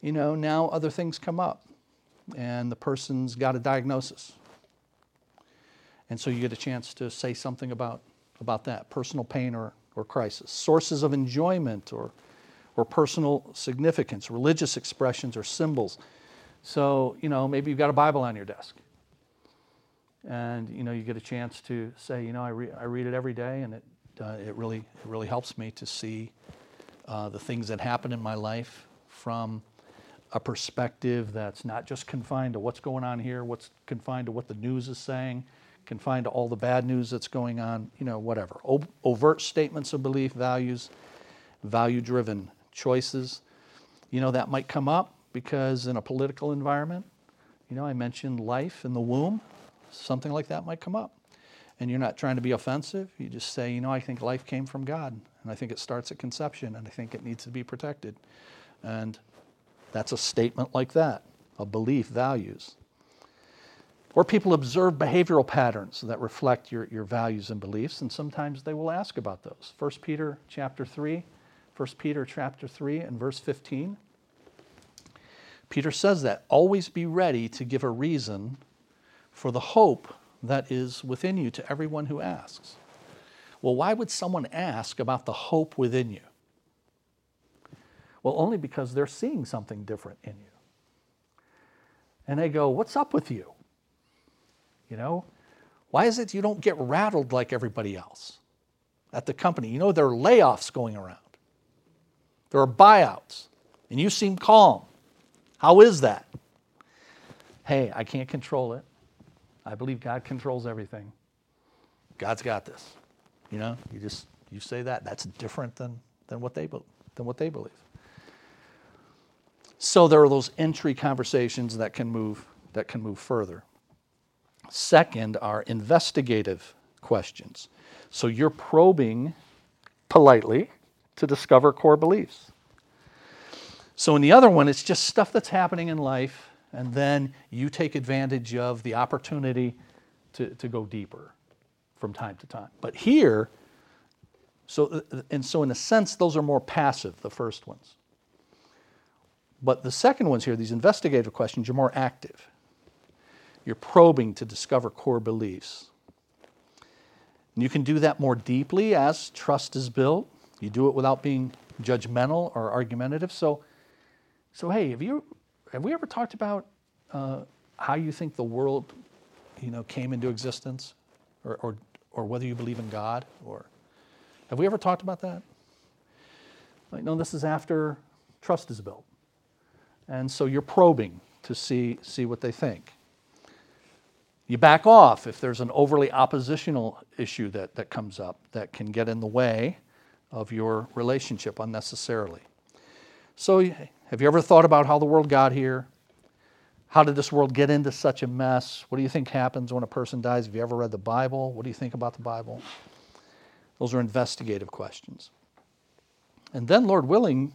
you know, now other things come up and the person's got a diagnosis. And so you get a chance to say something about, about that personal pain or, or crisis, sources of enjoyment or, or personal significance, religious expressions or symbols. So, you know, maybe you've got a Bible on your desk. And, you know, you get a chance to say, you know, I, re- I read it every day and it, uh, it, really, it really helps me to see uh, the things that happen in my life from a perspective that's not just confined to what's going on here, what's confined to what the news is saying, confined to all the bad news that's going on, you know, whatever. O- overt statements of belief, values, value driven choices. You know, that might come up because in a political environment, you know, I mentioned life in the womb, something like that might come up. And you're not trying to be offensive. You just say, you know, I think life came from God, and I think it starts at conception, and I think it needs to be protected. And that's a statement like that, a belief, values. Or people observe behavioral patterns that reflect your, your values and beliefs, and sometimes they will ask about those. 1 Peter chapter 3, 1 Peter chapter 3 and verse 15. Peter says that always be ready to give a reason for the hope that is within you to everyone who asks. Well, why would someone ask about the hope within you? Well, only because they're seeing something different in you. And they go, What's up with you? You know, why is it you don't get rattled like everybody else at the company? You know, there are layoffs going around, there are buyouts, and you seem calm. How is that? Hey, I can't control it. I believe God controls everything. God's got this. You know, you just you say that. That's different than, than what they than what they believe. So there are those entry conversations that can move that can move further. Second are investigative questions. So you're probing politely to discover core beliefs. So in the other one, it's just stuff that's happening in life, and then you take advantage of the opportunity to, to go deeper from time to time. But here, so and so in a sense, those are more passive, the first ones. But the second ones here, these investigative questions, are more active. You're probing to discover core beliefs. And you can do that more deeply as trust is built. You do it without being judgmental or argumentative. So so hey, have you have we ever talked about uh, how you think the world, you know, came into existence, or, or or whether you believe in God, or have we ever talked about that? Like, no, this is after trust is built, and so you're probing to see see what they think. You back off if there's an overly oppositional issue that, that comes up that can get in the way of your relationship unnecessarily. So have you ever thought about how the world got here? How did this world get into such a mess? What do you think happens when a person dies? Have you ever read the Bible? What do you think about the Bible? Those are investigative questions. And then, Lord willing,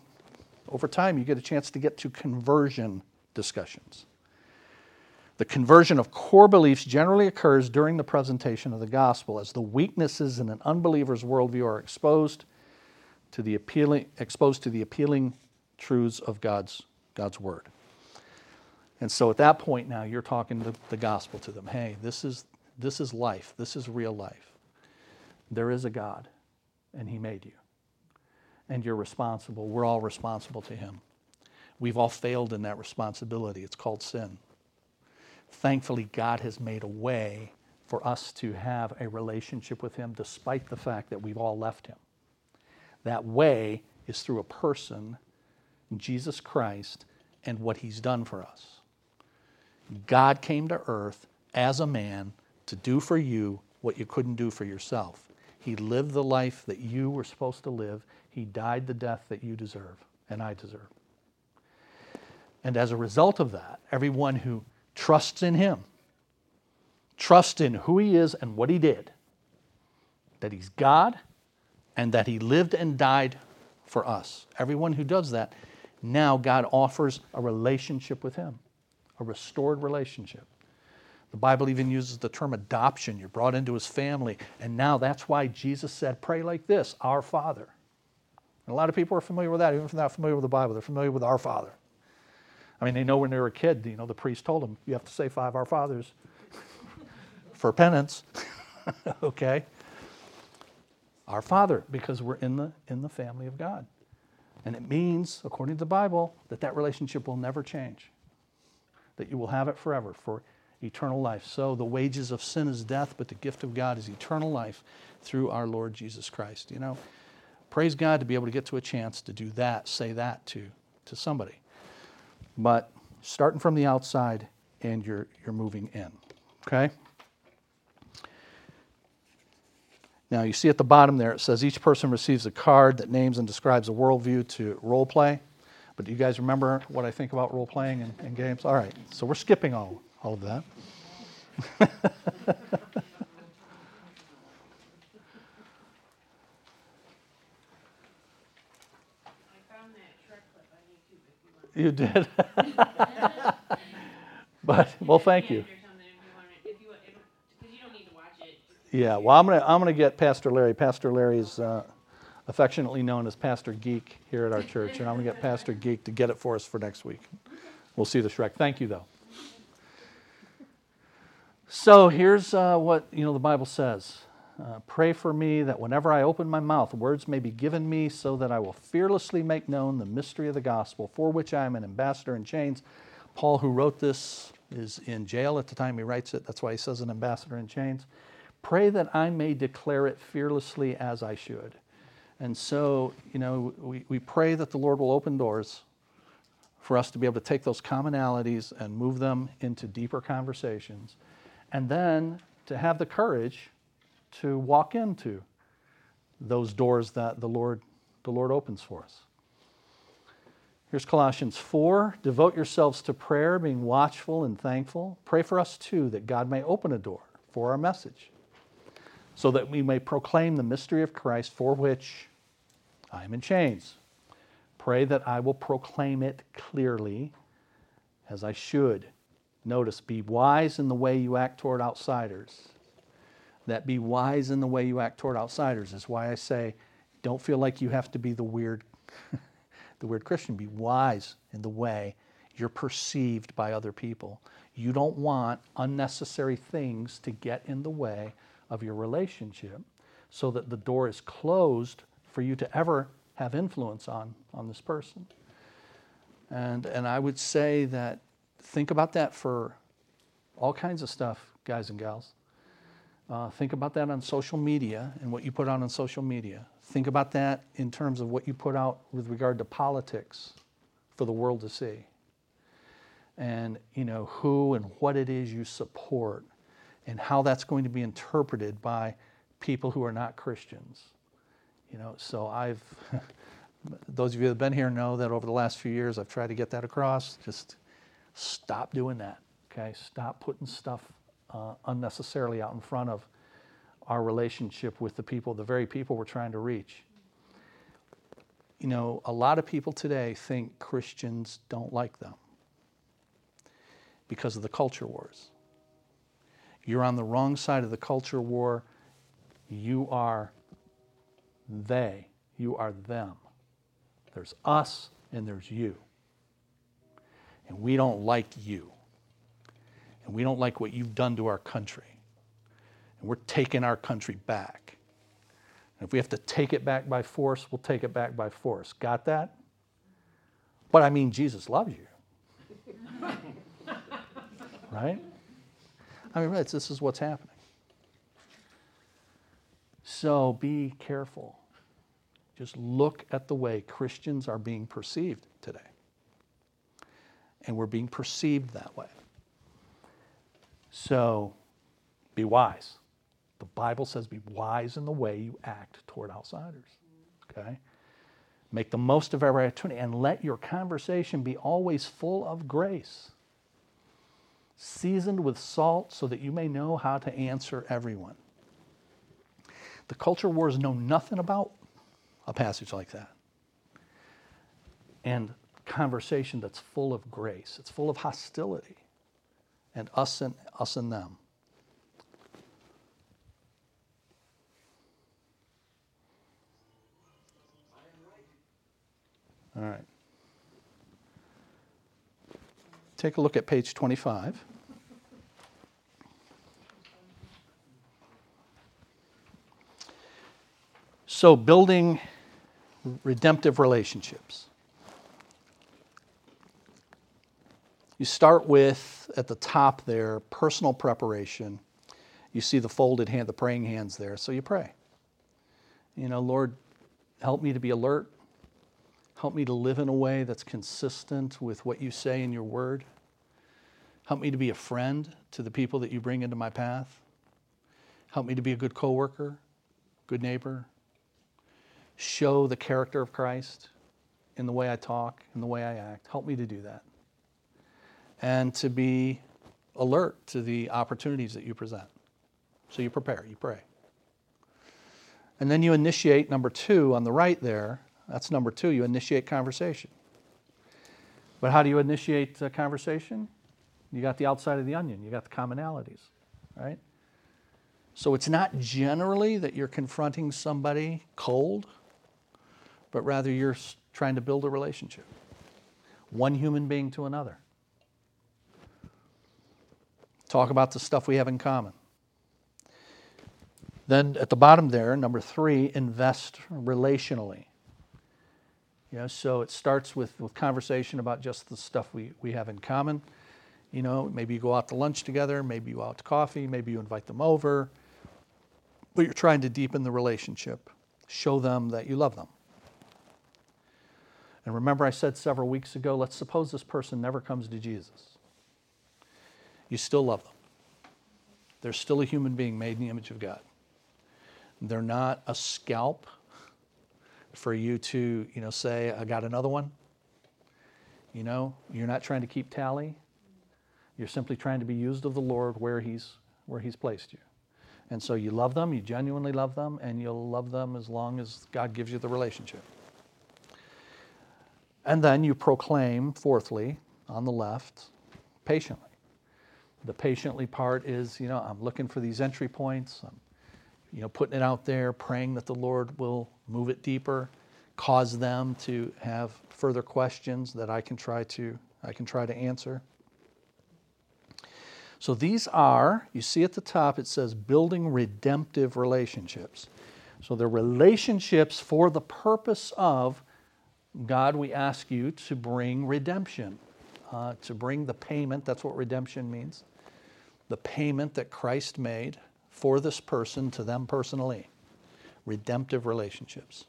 over time you get a chance to get to conversion discussions. The conversion of core beliefs generally occurs during the presentation of the gospel as the weaknesses in an unbeliever's worldview are exposed to the appealing, exposed to the appealing truths of God's, God's Word. And so at that point now, you're talking the, the gospel to them. Hey, this is, this is life. This is real life. There is a God, and He made you. And you're responsible. We're all responsible to Him. We've all failed in that responsibility. It's called sin. Thankfully, God has made a way for us to have a relationship with Him despite the fact that we've all left Him. That way is through a person Jesus Christ and what he's done for us. God came to earth as a man to do for you what you couldn't do for yourself. He lived the life that you were supposed to live. He died the death that you deserve and I deserve. And as a result of that, everyone who trusts in him, trusts in who he is and what he did, that he's God and that he lived and died for us. Everyone who does that now God offers a relationship with him, a restored relationship. The Bible even uses the term adoption. You're brought into his family. And now that's why Jesus said, pray like this Our Father. And a lot of people are familiar with that, even if they're not familiar with the Bible. They're familiar with Our Father. I mean, they know when they were a kid, you know, the priest told them, you have to say five Our Fathers for penance. okay? Our Father, because we're in the, in the family of God. And it means, according to the Bible, that that relationship will never change, that you will have it forever for eternal life. So the wages of sin is death, but the gift of God is eternal life through our Lord Jesus Christ. You know, praise God to be able to get to a chance to do that, say that to, to somebody. But starting from the outside and you're, you're moving in. Okay? Now, you see at the bottom there, it says each person receives a card that names and describes a worldview to role play. But do you guys remember what I think about role playing in, and games? All right, so we're skipping all, all of that. you did. but well, thank you. Yeah. Well, I'm gonna I'm gonna get Pastor Larry. Pastor Larry's uh, affectionately known as Pastor Geek here at our church, and I'm gonna get Pastor Geek to get it for us for next week. We'll see the Shrek. Thank you, though. So here's uh, what you know the Bible says. Uh, pray for me that whenever I open my mouth, words may be given me, so that I will fearlessly make known the mystery of the gospel, for which I am an ambassador in chains. Paul, who wrote this, is in jail at the time he writes it. That's why he says an ambassador in chains. Pray that I may declare it fearlessly as I should. And so, you know, we, we pray that the Lord will open doors for us to be able to take those commonalities and move them into deeper conversations. And then to have the courage to walk into those doors that the Lord, the Lord opens for us. Here's Colossians 4 Devote yourselves to prayer, being watchful and thankful. Pray for us too, that God may open a door for our message, so that we may proclaim the mystery of Christ for which I am in chains. Pray that I will proclaim it clearly as I should. Notice, be wise in the way you act toward outsiders. That be wise in the way you act toward outsiders is why I say don't feel like you have to be the weird the weird Christian. Be wise in the way you're perceived by other people. You don't want unnecessary things to get in the way of your relationship so that the door is closed for you to ever have influence on, on this person. And, and I would say that think about that for all kinds of stuff, guys and gals. Uh, think about that on social media and what you put out on social media. Think about that in terms of what you put out with regard to politics for the world to see. And you know who and what it is you support and how that's going to be interpreted by people who are not Christians. You know, so I've those of you that have been here know that over the last few years I've tried to get that across. Just stop doing that. Okay, stop putting stuff uh, unnecessarily out in front of our relationship with the people, the very people we're trying to reach. You know, a lot of people today think Christians don't like them because of the culture wars. You're on the wrong side of the culture war. You are they, you are them. There's us and there's you. And we don't like you. And we don't like what you've done to our country. And we're taking our country back. And if we have to take it back by force, we'll take it back by force. Got that? But I mean, Jesus loves you. right? I mean, this is what's happening. So be careful. Just look at the way Christians are being perceived today. And we're being perceived that way. So be wise. The Bible says be wise in the way you act toward outsiders. Okay? Make the most of every opportunity and let your conversation be always full of grace, seasoned with salt so that you may know how to answer everyone. The culture wars know nothing about a passage like that. And conversation that's full of grace, it's full of hostility, and us and us and them. All right. Take a look at page 25. So, building redemptive relationships. You start with, at the top there, personal preparation. You see the folded hand, the praying hands there, so you pray. You know, Lord, help me to be alert. Help me to live in a way that's consistent with what you say in your word. Help me to be a friend to the people that you bring into my path. Help me to be a good coworker, good neighbor, show the character of Christ in the way I talk, in the way I act. Help me to do that. And to be alert to the opportunities that you present. So you prepare, you pray. And then you initiate number two on the right there. That's number two, you initiate conversation. But how do you initiate a conversation? You got the outside of the onion, you got the commonalities, right? So it's not generally that you're confronting somebody cold, but rather you're trying to build a relationship. One human being to another. Talk about the stuff we have in common. Then at the bottom there, number three, invest relationally. You know, so it starts with, with conversation about just the stuff we, we have in common. You know, maybe you go out to lunch together, maybe you go out to coffee, maybe you invite them over, but you're trying to deepen the relationship, show them that you love them. And remember, I said several weeks ago, let's suppose this person never comes to Jesus. You still love them. They're still a human being made in the image of God. They're not a scalp for you to, you know, say, I got another one. You know, you're not trying to keep tally. You're simply trying to be used of the Lord where He's where He's placed you. And so you love them, you genuinely love them, and you'll love them as long as God gives you the relationship. And then you proclaim, fourthly, on the left, patiently. The patiently part is, you know, I'm looking for these entry points. I'm, you know, putting it out there, praying that the Lord will move it deeper, cause them to have further questions that I can try to I can try to answer. So these are, you see at the top it says building redemptive relationships. So they're relationships for the purpose of God, we ask you to bring redemption, uh, to bring the payment. That's what redemption means the payment that Christ made for this person to them personally. Redemptive relationships.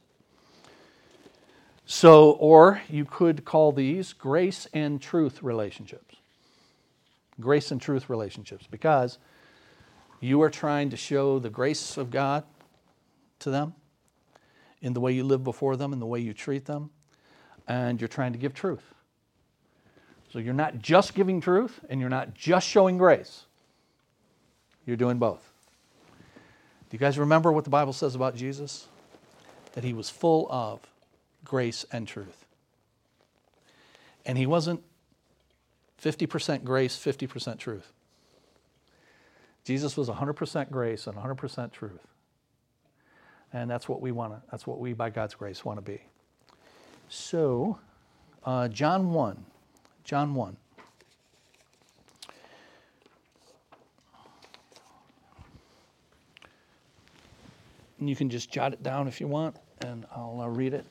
So, or you could call these grace and truth relationships. Grace and truth relationships, because you are trying to show the grace of God to them in the way you live before them, in the way you treat them, and you're trying to give truth. So you're not just giving truth and you're not just showing grace. You're doing both. Do you guys remember what the Bible says about Jesus? That he was full of grace and truth. And he wasn't 50% grace, 50% truth. Jesus was 100% grace and 100% truth. And that's what we want to, that's what we, by God's grace, want to be. So, uh, John 1. John 1. And you can just jot it down if you want, and I'll uh, read it.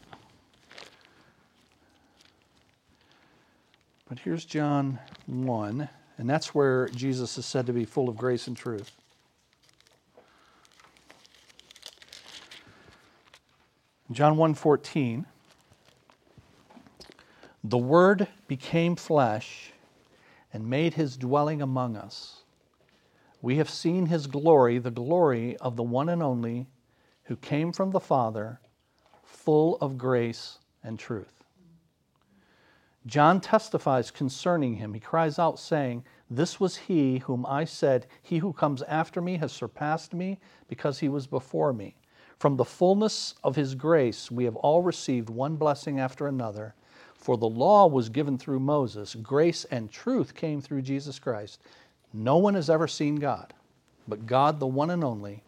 But here's John 1, and that's where Jesus is said to be full of grace and truth. John 1:14 The word became flesh and made his dwelling among us. We have seen his glory, the glory of the one and only who came from the Father, full of grace and truth. John testifies concerning him. He cries out, saying, This was he whom I said, He who comes after me has surpassed me because he was before me. From the fullness of his grace, we have all received one blessing after another. For the law was given through Moses, grace and truth came through Jesus Christ. No one has ever seen God, but God, the one and only,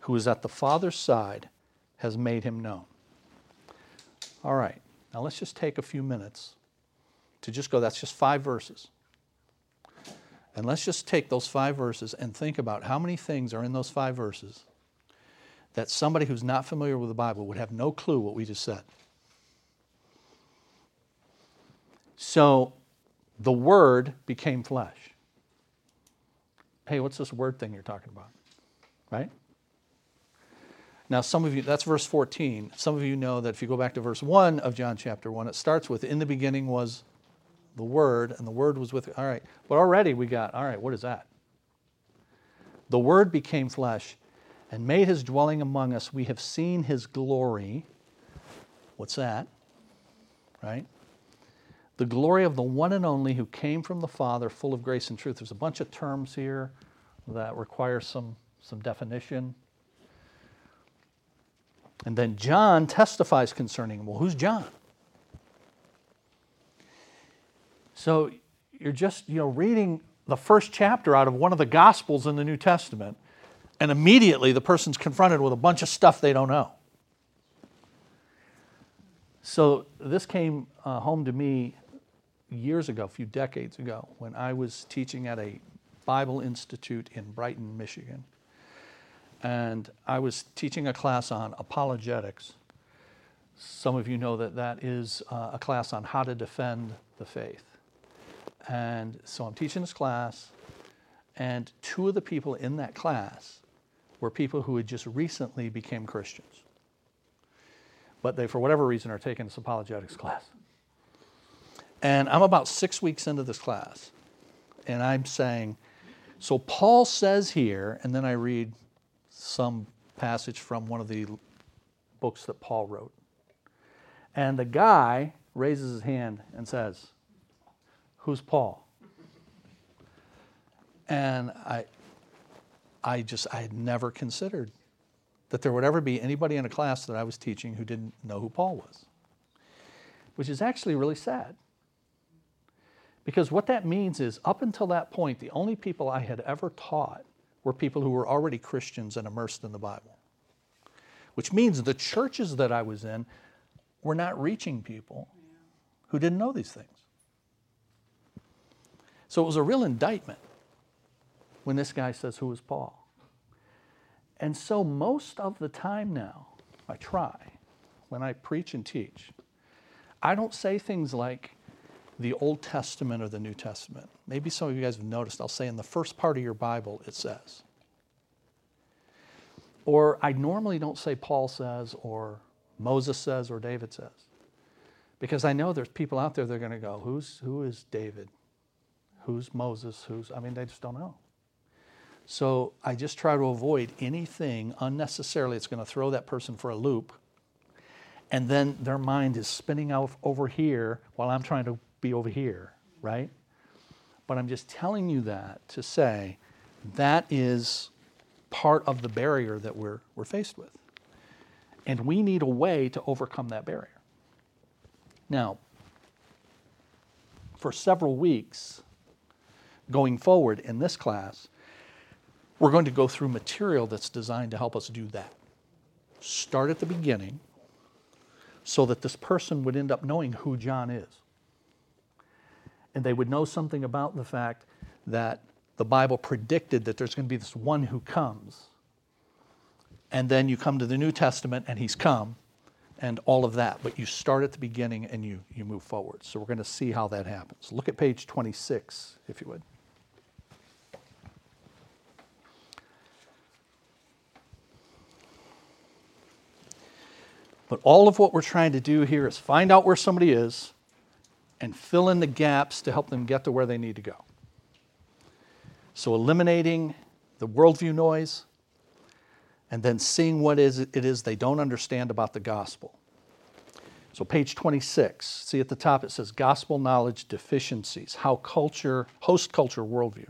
who is at the Father's side, has made him known. All right, now let's just take a few minutes to just go, that's just five verses. And let's just take those five verses and think about how many things are in those five verses that somebody who's not familiar with the Bible would have no clue what we just said. So the Word became flesh. Hey, what's this word thing you're talking about? Right? Now, some of you, that's verse 14. Some of you know that if you go back to verse 1 of John chapter 1, it starts with, In the beginning was the Word, and the Word was with. All right. But already we got, all right, what is that? The Word became flesh and made his dwelling among us. We have seen his glory. What's that? Right? The glory of the one and only who came from the Father, full of grace and truth. There's a bunch of terms here that require some, some definition. And then John testifies concerning him. Well, who's John? So you're just, you know, reading the first chapter out of one of the Gospels in the New Testament, and immediately the person's confronted with a bunch of stuff they don't know. So this came uh, home to me years ago, a few decades ago, when I was teaching at a Bible Institute in Brighton, Michigan. And I was teaching a class on apologetics. Some of you know that that is uh, a class on how to defend the faith. And so I'm teaching this class, and two of the people in that class were people who had just recently became Christians. But they, for whatever reason, are taking this apologetics class. And I'm about six weeks into this class, and I'm saying, so Paul says here, and then I read some passage from one of the books that Paul wrote. And the guy raises his hand and says, Who's Paul? And I, I just, I had never considered that there would ever be anybody in a class that I was teaching who didn't know who Paul was, which is actually really sad. Because what that means is, up until that point, the only people I had ever taught were people who were already Christians and immersed in the Bible. Which means the churches that I was in were not reaching people who didn't know these things. So it was a real indictment when this guy says, Who is Paul? And so most of the time now, I try, when I preach and teach, I don't say things like, the Old Testament or the New Testament. Maybe some of you guys have noticed, I'll say in the first part of your Bible, it says. Or I normally don't say Paul says, or Moses says, or David says. Because I know there's people out there that are going to go, Who's, who is David? Who's Moses? Who's, I mean, they just don't know. So I just try to avoid anything unnecessarily that's going to throw that person for a loop. And then their mind is spinning out over here while I'm trying to be over here, right? But I'm just telling you that to say that is part of the barrier that we're, we're faced with. And we need a way to overcome that barrier. Now, for several weeks going forward in this class, we're going to go through material that's designed to help us do that. Start at the beginning so that this person would end up knowing who John is and they would know something about the fact that the Bible predicted that there's going to be this one who comes. And then you come to the New Testament and he's come and all of that. But you start at the beginning and you, you move forward. So we're going to see how that happens. Look at page 26, if you would. But all of what we're trying to do here is find out where somebody is, and fill in the gaps to help them get to where they need to go. So, eliminating the worldview noise and then seeing what is it is they don't understand about the gospel. So, page 26, see at the top it says Gospel Knowledge Deficiencies, how culture, host culture worldview.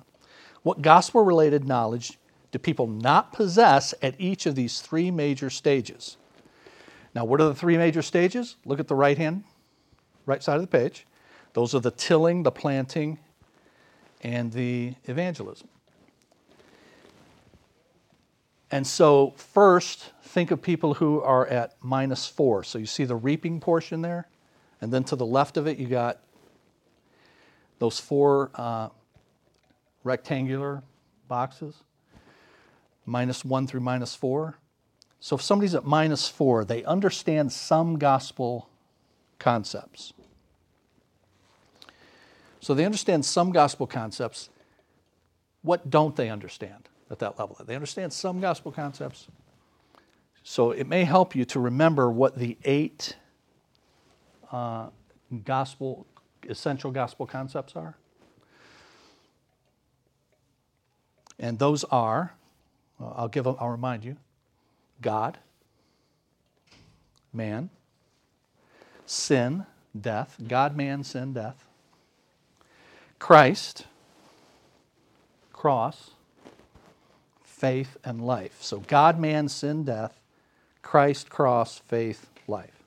What gospel related knowledge do people not possess at each of these three major stages? Now, what are the three major stages? Look at the right hand, right side of the page. Those are the tilling, the planting, and the evangelism. And so, first, think of people who are at minus four. So, you see the reaping portion there? And then to the left of it, you got those four uh, rectangular boxes minus one through minus four. So, if somebody's at minus four, they understand some gospel concepts. So they understand some gospel concepts. What don't they understand at that level? They understand some gospel concepts. So it may help you to remember what the eight uh, gospel, essential gospel concepts are. And those are, I'll give, I'll remind you, God, man, sin, death, God, man, sin, death, Christ, cross, faith, and life. So God, man, sin, death, Christ, cross, faith, life.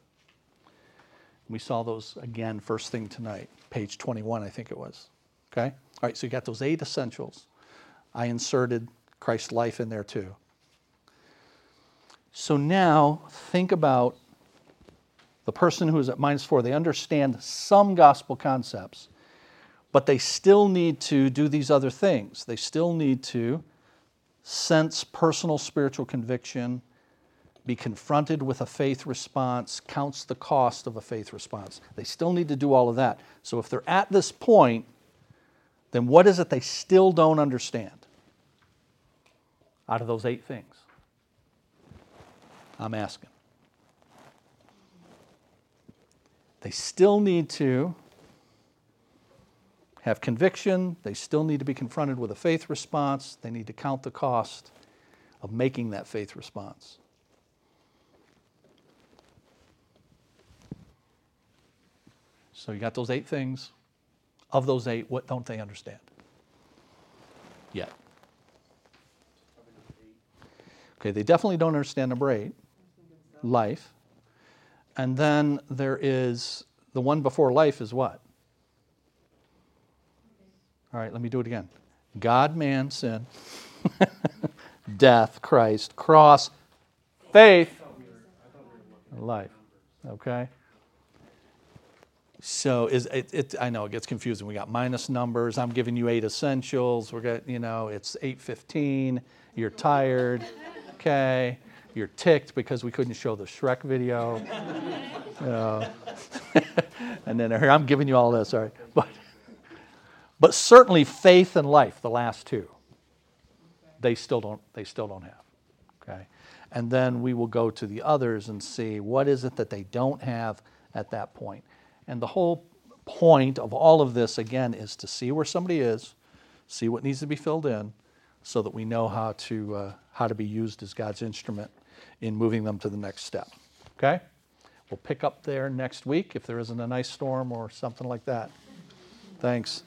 We saw those again first thing tonight, page 21, I think it was. Okay? All right, so you got those eight essentials. I inserted Christ's life in there too. So now think about the person who is at minus four. They understand some gospel concepts, but they still need to do these other things. They still need to sense personal spiritual conviction, be confronted with a faith response, counts the cost of a faith response. They still need to do all of that. So if they're at this point, then what is it they still don't understand out of those eight things? I'm asking. They still need to have conviction. They still need to be confronted with a faith response. They need to count the cost of making that faith response. So you got those eight things. Of those eight, what don't they understand? Yet. Okay, they definitely don't understand number eight, life. And then there is the one before life is what? All right, let me do it again. God, man, sin, death, Christ, cross, faith, life. Okay? So is it, it, I know it gets confusing. We got minus numbers. I'm giving you eight essentials. We're got you know it's eight fifteen. You're tired, okay? You're ticked because we couldn't show the Shrek video. You know. and then I'm giving you all this. All right, but but certainly faith and life, the last two, they still don't they still don't have. Okay, and then we will go to the others and see what is it that they don't have at that point. And the whole point of all of this, again, is to see where somebody is, see what needs to be filled in, so that we know how to, uh, how to be used as God's instrument in moving them to the next step. Okay? We'll pick up there next week if there isn't a nice storm or something like that. Thanks.